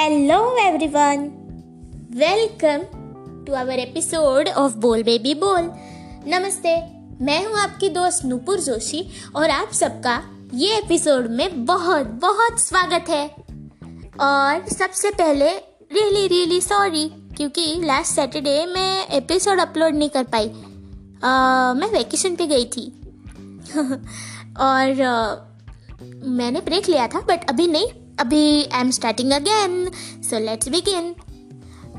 Hello everyone welcome to our episode of Bol baby Bol नमस्ते मैं हूँ आपकी दोस्त नुपुर जोशी और आप सबका ये एपिसोड में बहुत बहुत स्वागत है। और सबसे पहले रियली रियली सॉरी क्योंकि लास्ट सैटरडे मैं एपिसोड अपलोड नहीं कर पाई। uh, मैं वैकेशन पे गई थी। और uh, मैंने ब्रेक लिया था बट अभी नहीं। अभी I am starting again so let's begin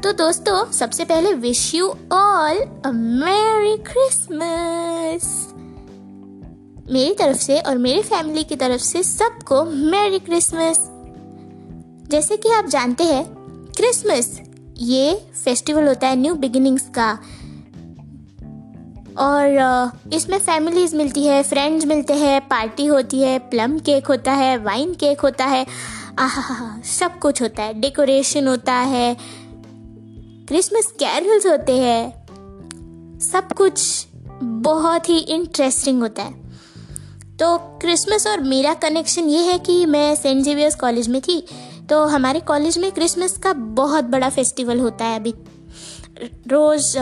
तो दोस्तों, सबसे पहले विश यू ऑल अ मेरी क्रिसमस मेरी तरफ़ से और मेरी फैमिली की तरफ़ से सबको मेरी क्रिसमस जैसे कि आप जानते हैं क्रिसमस ये फेस्टिवल होता है न्यू बिगिनिंग्स का. और इसमें फैमिलीज़ मिलती है फ्रेंड्स मिलते हैं पार्टी होती है प्लम केक होता है वाइन केक होता है. आहा सब कुछ होता है डेकोरेशन होता है क्रिसमस कैरल्स होते हैं, सब कुछ बहुत ही इंटरेस्टिंग होता है। तो क्रिसमस और मेरा कनेक्शन ये है कि मैं सेंट जेवियर्स कॉलेज में थी तो हमारे कॉलेज में क्रिसमस का बहुत बड़ा फेस्टिवल होता है अभी। रोज़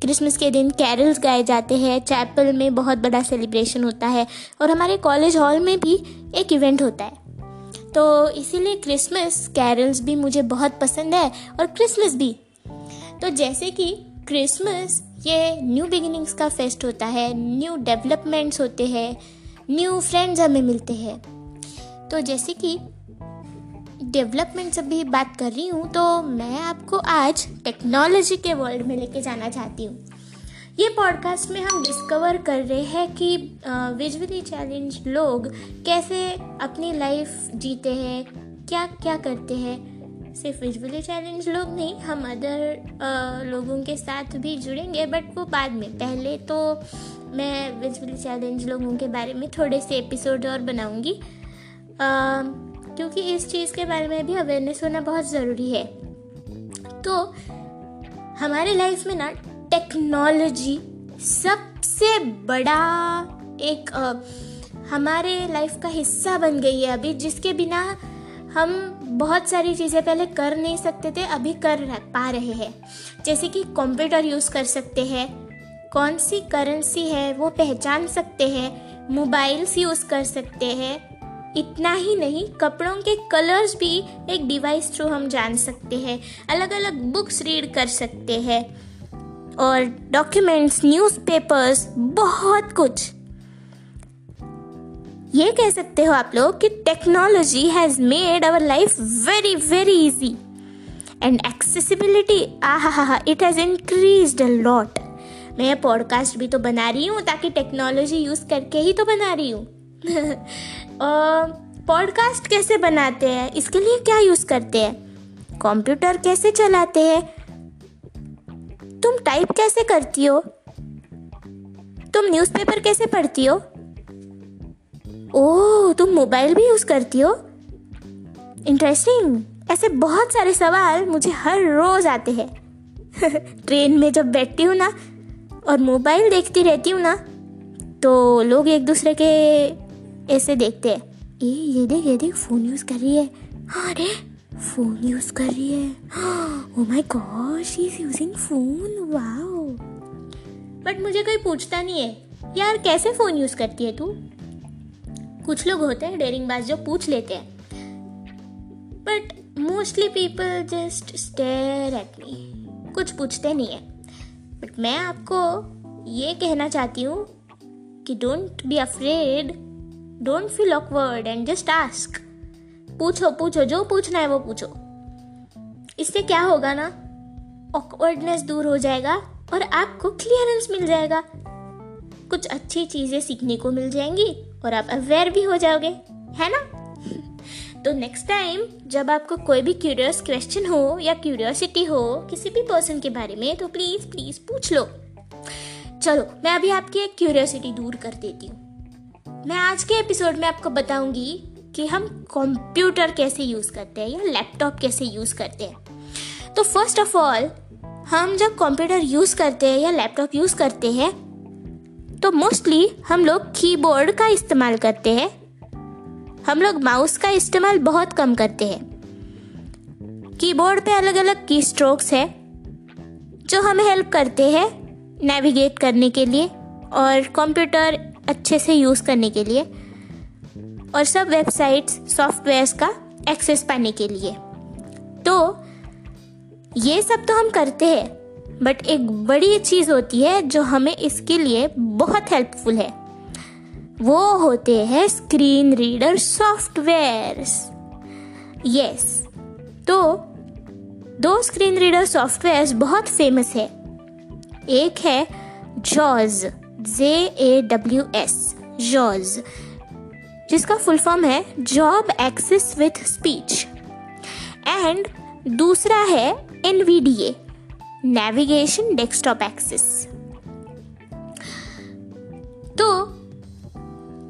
क्रिसमस के दिन कैरल्स गाए जाते हैं चैपल में बहुत बड़ा सेलिब्रेशन होता है, और हमारे कॉलेज हॉल में भी एक इवेंट होता है। तो इसीलिए क्रिसमस कैरल्स भी मुझे बहुत पसंद है और क्रिसमस भी। तो जैसे कि क्रिसमस ये न्यू बिगिनिंग्स का फेस्ट होता है न्यू डेवलपमेंट्स होते हैं न्यू फ्रेंड्स हमें मिलते हैं। तो जैसे कि डेवलपमेंट अभी बात कर रही हूँ तो मैं आपको आज टेक्नोलॉजी के वर्ल्ड में लेके जाना चाहती हूँ। ये पॉडकास्ट में हम डिस्कवर कर रहे हैं कि विजुअली चैलेंज लोग कैसे अपनी लाइफ जीते हैं क्या क्या करते हैं। सिर्फ़ विजुअली चैलेंज लोग नहीं, हम अदर लोगों के साथ भी जुड़ेंगे बट वो बाद में। पहले तो मैं विजुअली चैलेंज लोगों के बारे में थोड़े से एपिसोड और बनाऊँगी। क्योंकि इस चीज़ के बारे में भी अवेयरनेस होना बहुत ज़रूरी है। तो हमारे लाइफ में ना टेक्नोलॉजी सबसे बड़ा एक हमारे लाइफ का हिस्सा बन गई है अभी, जिसके बिना हम बहुत सारी चीज़ें पहले कर नहीं सकते थे, अभी कर पा रहे हैं। जैसे कि कंप्यूटर यूज़ कर सकते हैं, कौन सी करेंसी है वो पहचान सकते हैं मोबाइल्स यूज़ कर सकते हैं, इतना ही नहीं, कपड़ों के कलर्स भी एक डिवाइस थ्रू हम जान सकते हैं अलग अलग बुक्स रीड कर सकते हैं। और डॉक्यूमेंट्स न्यूज़पेपर्स बहुत कुछ। ये कह सकते हो आप लोग कि technology has made our life very very easy and accessibility आहा हा हा it has increase a lot मैं पॉडकास्ट भी तो बना रही हूँ, ताकि टेक्नोलॉजी यूज़ करके ही तो बना रही हूँ। पॉडकास्ट कैसे बनाते हैं? इसके लिए क्या यूज़ करते हैं? कंप्यूटर कैसे चलाते हैं? तुम टाइप कैसे करती हो? तुम न्यूज़पेपर कैसे पढ़ती हो? ओह, तुम मोबाइल भी यूज़ करती हो? इंटरेस्टिंग ऐसे बहुत सारे सवाल मुझे हर रोज़ आते हैं। ट्रेन में जब बैठती हूँ ना, और मोबाइल देखती रहती हूँ ना तो लोग एक दूसरे के ऐसे देखते हैं। ये ये देख ये देख फ़ोन यूज़ कर रही है। अरे फ़ोन यूज़ कर रही है। ओ my god she is using phone wow but मुझे कोई पूछता नहीं है। यार, कैसे फ़ोन यूज़ करती है तू? कुछ लोग होते हैं डेरिंग बाज जो पूछ लेते हैं। But mostly people just stare at me कुछ पूछते नहीं है। बट मैं आपको ये कहना चाहती हूँ कि don't be afraid don't feel awkward and just ask पूछो पूछो, जो पूछना है वो पूछो। इससे क्या होगा ना? ऑकवर्डनेस दूर हो जाएगा और आपको क्लियरेंस मिल जाएगा। कुछ अच्छी चीज़ें सीखने को मिल जाएँगी और आप अवेयर भी हो जाओगे, है ना? तो नेक्स्ट टाइम जब आपको कोई भी क्यूरियस क्वेश्चन हो या क्यूरियोसिटी हो किसी भी पर्सन के बारे में तो प्लीज़ प्लीज़ पूछ लो। चलो, मैं अभी आपकी एक क्यूरियोसिटी दूर कर देती हूँ। मैं आज के एपिसोड में आपको बताऊँगी कि हम कंप्यूटर कैसे यूज़ करते हैं या लैपटॉप कैसे यूज़ करते हैं? तो फ़र्स्ट ऑफ़ ऑल हम जब कंप्यूटर यूज़ करते हैं या लैपटॉप यूज़ करते हैं तो मोस्टली हम लोग कीबोर्ड का इस्तेमाल करते हैं। हम लोग माउस का इस्तेमाल बहुत कम करते हैं। कीबोर्ड पे अलग अलग की स्ट्रोक्स है, जो हमें हेल्प करते हैं नेविगेट करने के लिए और कंप्यूटर अच्छे से यूज़ करने के लिए। और सब वेबसाइट्स सॉफ्टवेयर्स का एक्सेस पाने के लिए। तो ये सब तो हम करते हैं बट एक बड़ी चीज़ होती है जो हमें इसके लिए बहुत हेल्पफुल है। वो होते हैं स्क्रीन रीडर सॉफ्टवेयर्स यस तो दो स्क्रीन रीडर सॉफ्टवेयर्स बहुत फ़ेमस है। एक है jaws J A W S jaws जिसका फुल फॉर्म है job access with speech and दूसरा है एनवीडीए नेविगेशन डेस्कटॉप एक्सेस तो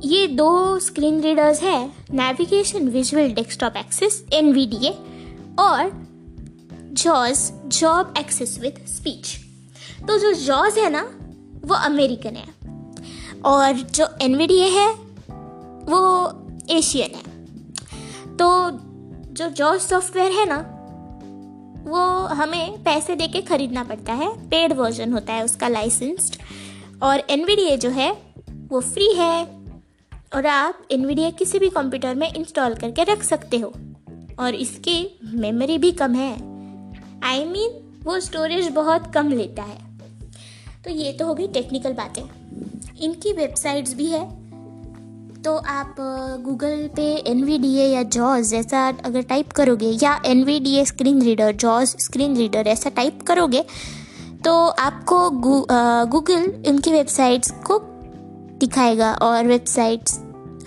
ये दो स्क्रीन रीडर्स है navigation visual desktop access NVDA और जॉज जॉब एक्सेस विथ स्पीच तो जो जॉज है ना, वो अमेरिकन है. और जो एनवीडीए है वो एशियन है। तो जो जॉज सॉफ्टवेयर है ना वो हमें पैसे दे के खरीदना पड़ता है पेड वर्जन होता है उसका लाइसेंस्ड। और एन जो है वो फ्री है। और आप एनवीडीए किसी भी कंप्यूटर में इंस्टॉल करके रख सकते हो। और इसकी मेमोरी भी कम है। आई I मीन mean, वो स्टोरेज बहुत कम लेता है। तो ये तो हो गई टेक्निकल बातें। इनकी वेबसाइट्स भी है। तो आप गूगल पे एन या जॉज ऐसा अगर टाइप करोगे, या NVDA स्क्रीन रीडर जॉज स्क्रीन रीडर ऐसा टाइप करोगे तो आपको गूगल इनकी वेबसाइट्स को दिखाएगा और वेबसाइट्स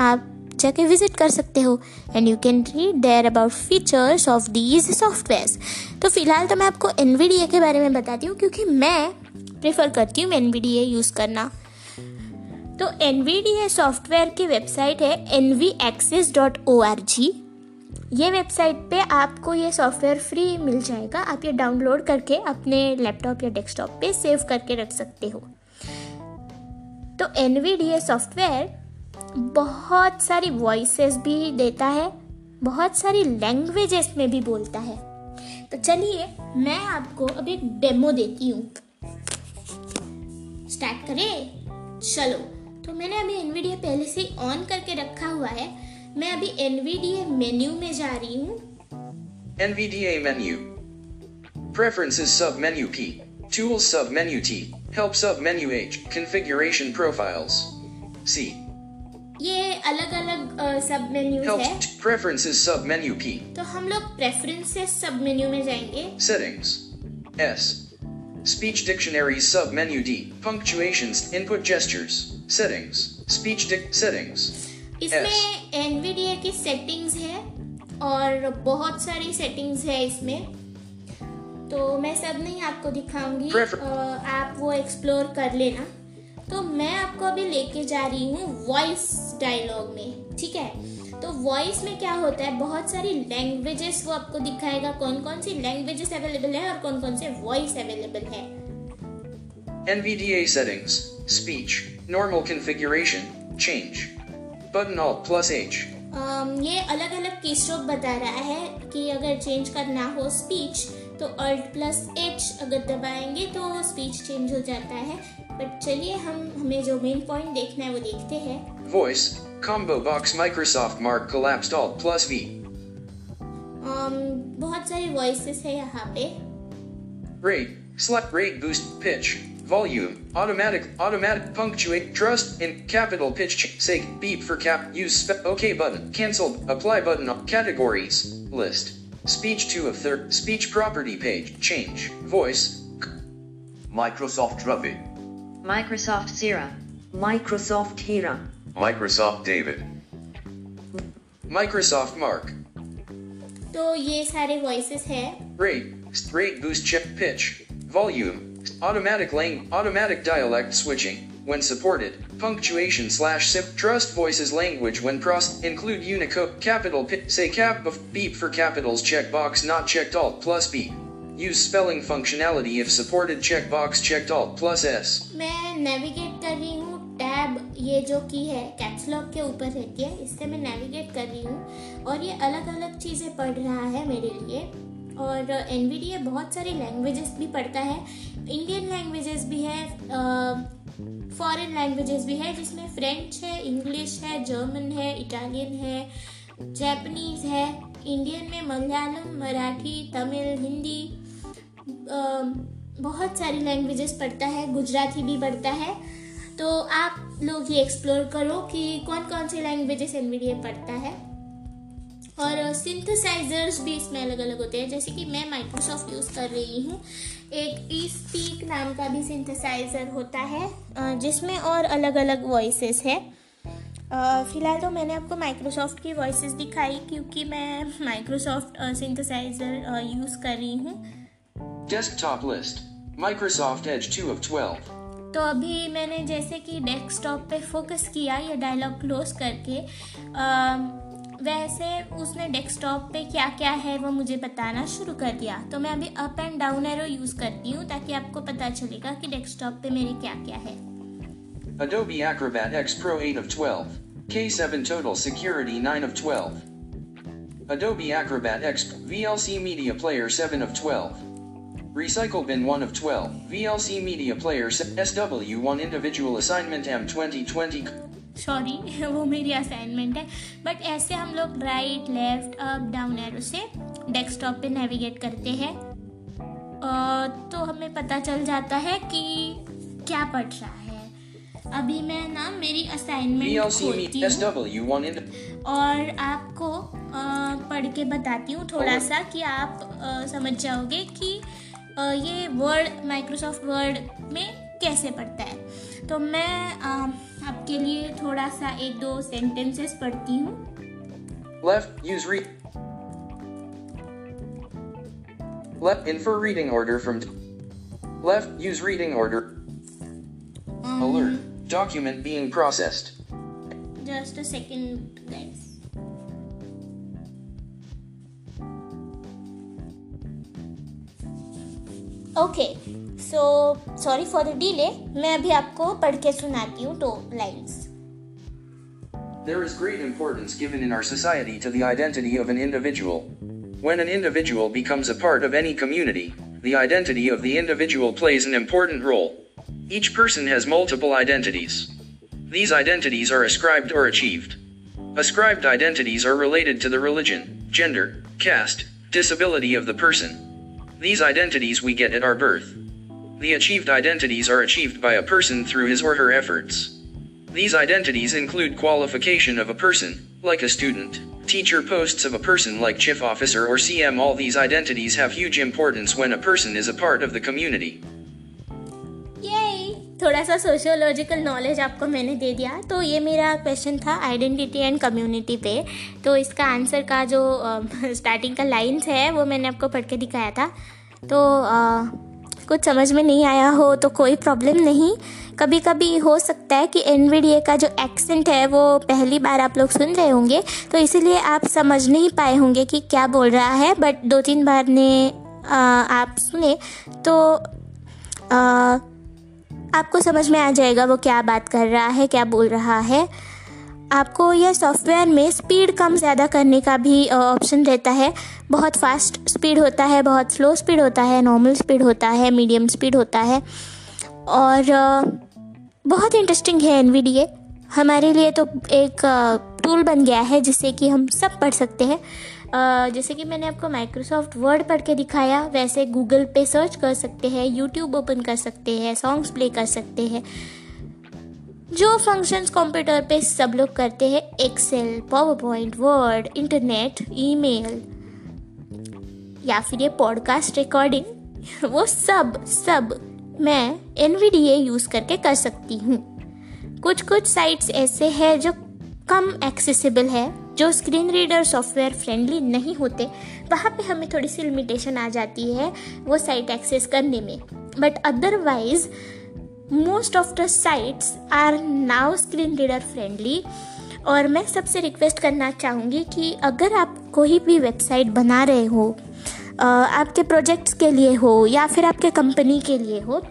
आप जाके विज़िट कर सकते हो। And you can read there about features of these software तो फ़िलहाल तो मैं आपको NVDA के बारे में बताती हूँ, क्योंकि मैं प्रेफर करती हूँ NVDA यूज़ करना। तो एनवीडीए सॉफ्टवेयर की वेबसाइट है एन ये वेबसाइट पे आपको ये सॉफ्टवेयर फ्री मिल जाएगा। आप ये डाउनलोड करके अपने लैपटॉप या डेस्कटॉप पे सेव करके रख सकते हो। तो NVDA सॉफ्टवेयर बहुत सारी वॉइसेस भी देता है, बहुत सारी लैंग्वेजेस में भी बोलता है। तो चलिए, मैं आपको अब एक डेमो देती हूँ। स्टार्ट करें? चलो। तो मैंने अभी एन पहले से ऑन करके रखा हुआ है। मैं अभी एन मेन्यू में जा रही हूँ। N menu preferences sub menu की tools sub menu T help sub menu H configuration profiles C ये अलग अलग सब मेन्यू है। प्रेफरेंसेस सब मेन्यू की तो हम लोग प्रेफरेंसेस सब मेन्यू में जाएँगे। Settings S Speech dictionary sub menu D. Punctuations. Input gestures. Settings. Speech dic settings. इसमें एनवीडीए की सेटिंग्स है और बहुत सारी सेटिंग्स है इसमें तो मैं सब नहीं आपको दिखाऊँगी आप वो एक्सप्लोर कर लेना तो मैं आपको अभी लेके जा रही हूँ वॉइस डायलॉग में ठीक है तो वॉइस में क्या होता है बहुत सारी लैंग्वेजेस वो आपको दिखाएगा कौन कौन सी लैंग्वेजेस अवेलेबल है और कौन कौन से वॉइस अवेलेबल है NVDA settings. Speech. Normal configuration. Change. Button Alt plus H. um, ये अलग अलग कीस्ट्रोक बता रहा है कि अगर चेंज करना हो स्पीच तो अल्ट प्लस एच अगर दबाएँगे तो स्पीच चेंज हो जाता है बट चलिए हम हमें जो मेन पॉइंट देखना है वो देखते हैं Voice. Combo box Microsoft Mark collapsed Alt plus V. um, बहुत सारी वॉइसेस है यहाँ पे Rate. Select rate boost pitch. Volume. Automatic. Automatic. Punctuate. Trust. In capital pitch. ch- Say beep for cap. Use spe- OK button. Cancelled. Apply button. Categories. List. Speech 2 of third. Speech property page. Change. Voice. Microsoft Ravi, Microsoft Zira. Microsoft Hira, Microsoft David, Microsoft Mark. तो ये सारे voices है Rate. Rate boost check pitch. Volume. Automatic lang. Automatic dialect switching. When supported. Punctuation slash sip. Trust voices language when pros. Include Unicode. Capital pit. Say cap bef- beep for capitals checkbox not checked alt plus beep. Use spelling functionality if supported checkbox checked alt plus S. मैं navigate कर रही हूँ tab ये जो की है caps lock के ऊपर रहती है इससे मैं नेविगेट कर रही हूँ। और ये अलग अलग चीज़ें पढ़ रहा है मेरे लिए। और एन बहुत सारी लैंग्वेजेस भी पढ़ता है। इंडियन लैंग्वेजेस भी है फॉरेन लैंग्वेजेस भी है जिसमें फ्रेंच है इंग्लिश है जर्मन है इटालियन है जैपनीज है। इंडियन में मलयालम मराठी तमिल हिंदी आ, बहुत सारी लैंग्वेजेस पढ़ता है। गुजराती भी पढ़ता है। तो आप लोग ये एक्सप्लोर करो कि कौन कौन सी लैंग्वेजेस एन पढ़ता है। और सिंथेसाइजर्स भी इसमें अलग अलग होते हैं। जैसे कि मैं माइक्रोसॉफ्ट यूज़ कर रही हूँ। एक ई स्पीक नाम का भी सिंथेसाइज़र होता है जिसमें और अलग अलग वॉइसेस है फ़िलहाल तो मैंने आपको माइक्रोसॉफ्ट की वॉइसेस दिखाई, क्योंकि मैं माइक्रोसॉफ्ट सिंथेसाइज़र यूज़ कर रही हूँ। Desktop list Microsoft Edge 2 of 12 तो अभी मैंने जैसे कि डेस्कटॉप पे फोकस किया ये डायलॉग क्लोज करके आ, वैसे उसने डेस्कटॉप पे क्या क्या है वो मुझे बताना शुरू कर दिया तो मैं अभी up and down arrow use करती हूँ ताकि आपको पता चलेगा कि डेस्कटॉप पे मेरे क्या क्या है Adobe Acrobat X Pro 8 of 12, K7 Total Security 9 of 12. Adobe Acrobat X VLC Media Player 7 of 12. Recycle Bin 1 of 12, VLC Media Player SW1 Individual Assignment M 2020 sorry वो मेरी असाइनमेंट है बट ऐसे हम लोग right left up down arrow से desktop पे navigate करते हैं। तो हमें पता चल जाता है कि क्या पढ़ रहा है। अभी मैं ना मेरी असाइनमेंट खोलती हूँ। और आपको पढ़ के बताती हूँ थोड़ा सा कि आप समझ जाओगे कि ये वर्ड माइक्रोसॉफ्ट वर्ड में कैसे पढ़ता है तो मैं आपके लिए थोड़ा सा एक दो सेंटेंसेस पढ़ती हूँ Left, use read. Left, infer reading order from. Left, use reading order. Um, Alert, document being processed. Just a second, guys. Okay so sorry for the delay मैं अभी आपको पढ़ के सुनाती हूँ दो lines There is great importance given in our society to the identity of an individual. When an individual becomes a part of any community, the identity of the individual plays an important role. Each person has multiple identities. These identities are ascribed or achieved. Ascribed identities are related to the religion, gender, caste, disability of the person, these identities we get at our birth. The achieved identities are achieved by a person through his or her efforts. These identities include qualification of a person, like a student, teacher posts of a person like chief officer or CM. All these identities have huge importance when a person is a part of the community. थोड़ा सा sociological knowledge आपको मैंने दे दिया। तो ये मेरा question था identity and community पे। तो इसका आंसर का जो स्टार्टिंग का लाइन्स है वो मैंने आपको पढ़ के दिखाया था। तो आ, कुछ समझ में नहीं आया हो तो कोई प्रॉब्लम नहीं। कभी कभी हो सकता है कि एन का जो एक्सेंट है वो पहली बार आप लोग सुन रहे होंगे। तो इसीलिए आप समझ नहीं पाए होंगे कि क्या बोल रहा है बट दो तीन बार ने आ, आप सुने। तो आ, आपको समझ में आ जाएगा वो क्या बात कर रहा है, क्या बोल रहा है। आपको यह सॉफ्टवेयर में स्पीड कम ज़्यादा करने का भी ऑप्शन रहता है। बहुत फास्ट स्पीड होता है, बहुत स्लो स्पीड होता है नॉर्मल स्पीड होता है मीडियम स्पीड होता है। और बहुत इंटरेस्टिंग है एनवीडीए हमारे लिए तो एक टूल बन गया है जिससे कि हम सब पढ़ सकते हैं। जैसे कि मैंने आपको माइक्रोसॉफ्ट वर्ड पढ़ के दिखाया, वैसे गूगल पे सर्च कर सकते हैं यूट्यूब ओपन कर सकते हैं सॉन्ग्स प्ले कर सकते हैं। जो फ़ंक्शंस कंप्यूटर पे सब लोग करते हैं Excel PowerPoint word internet email या फिर ये पॉडकास्ट रिकॉर्डिंग वो सब सब मैं एनवीडीए यूज़ करके कर सकती हूँ। कुछ कुछ साइट्स ऐसे हैं जो कम एक्सेसिबल है। जो स्क्रीन रीडर सॉफ्टवेयर फ्रेंडली नहीं होते, वहाँ पे हमें थोड़ी सी लिमिटेशन आ जाती है वो साइट एक्सेस करने में। But otherwise most of the sites are now screen reader friendly और मैं सबसे रिक्वेस्ट करना चाहूँगी कि अगर आप कोई भी वेबसाइट बना रहे हो आपके प्रोजेक्ट्स के लिए हो या फिर आपके कंपनी के लिए हो,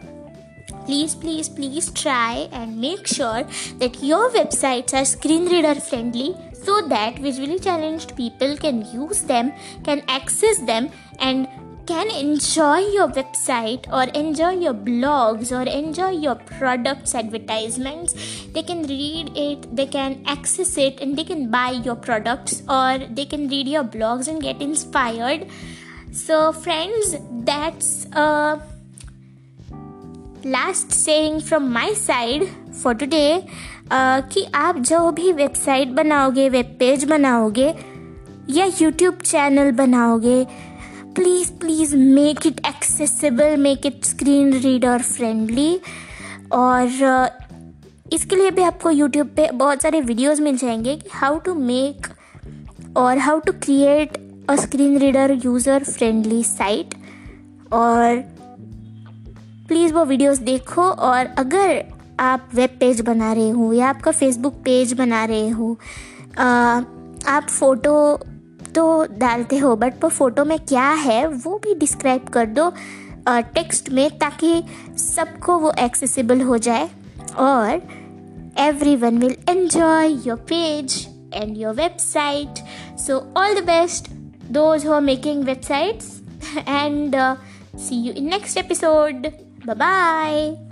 please please please try and make sure that your websites are screen reader friendly so that visually challenged people can use them, can access them, and can enjoy your website or enjoy your blogs or enjoy your products advertisements. They can read it they can access it and they can buy your products or they can read your blogs and get inspired. So friends that's a last saying from my side for today. कि आप जो भी website बनाओगे, web page बनाओगे, या YouTube channel बनाओगे please please make it accessible make it screen reader friendly और इसके लिए भी आपको यूट्यूब पे बहुत सारे वीडियोस मिल जाएँगे कि हाउ टू मेक और how to create a screen reader user friendly site और प्लीज़ वो वीडियोस देखो और अगर आप वेब पेज बना रहे हो या आपका फेसबुक पेज बना रहे हो आप फ़ोटो तो डालते हो बट वो फ़ोटो में क्या है वो भी डिस्क्राइब कर दो टेक्स्ट में ताकि सबको वो एक्सेसिबल हो जाए और everyone will enjoy your page and your website so all the best those who making websites and see you in next episode bye.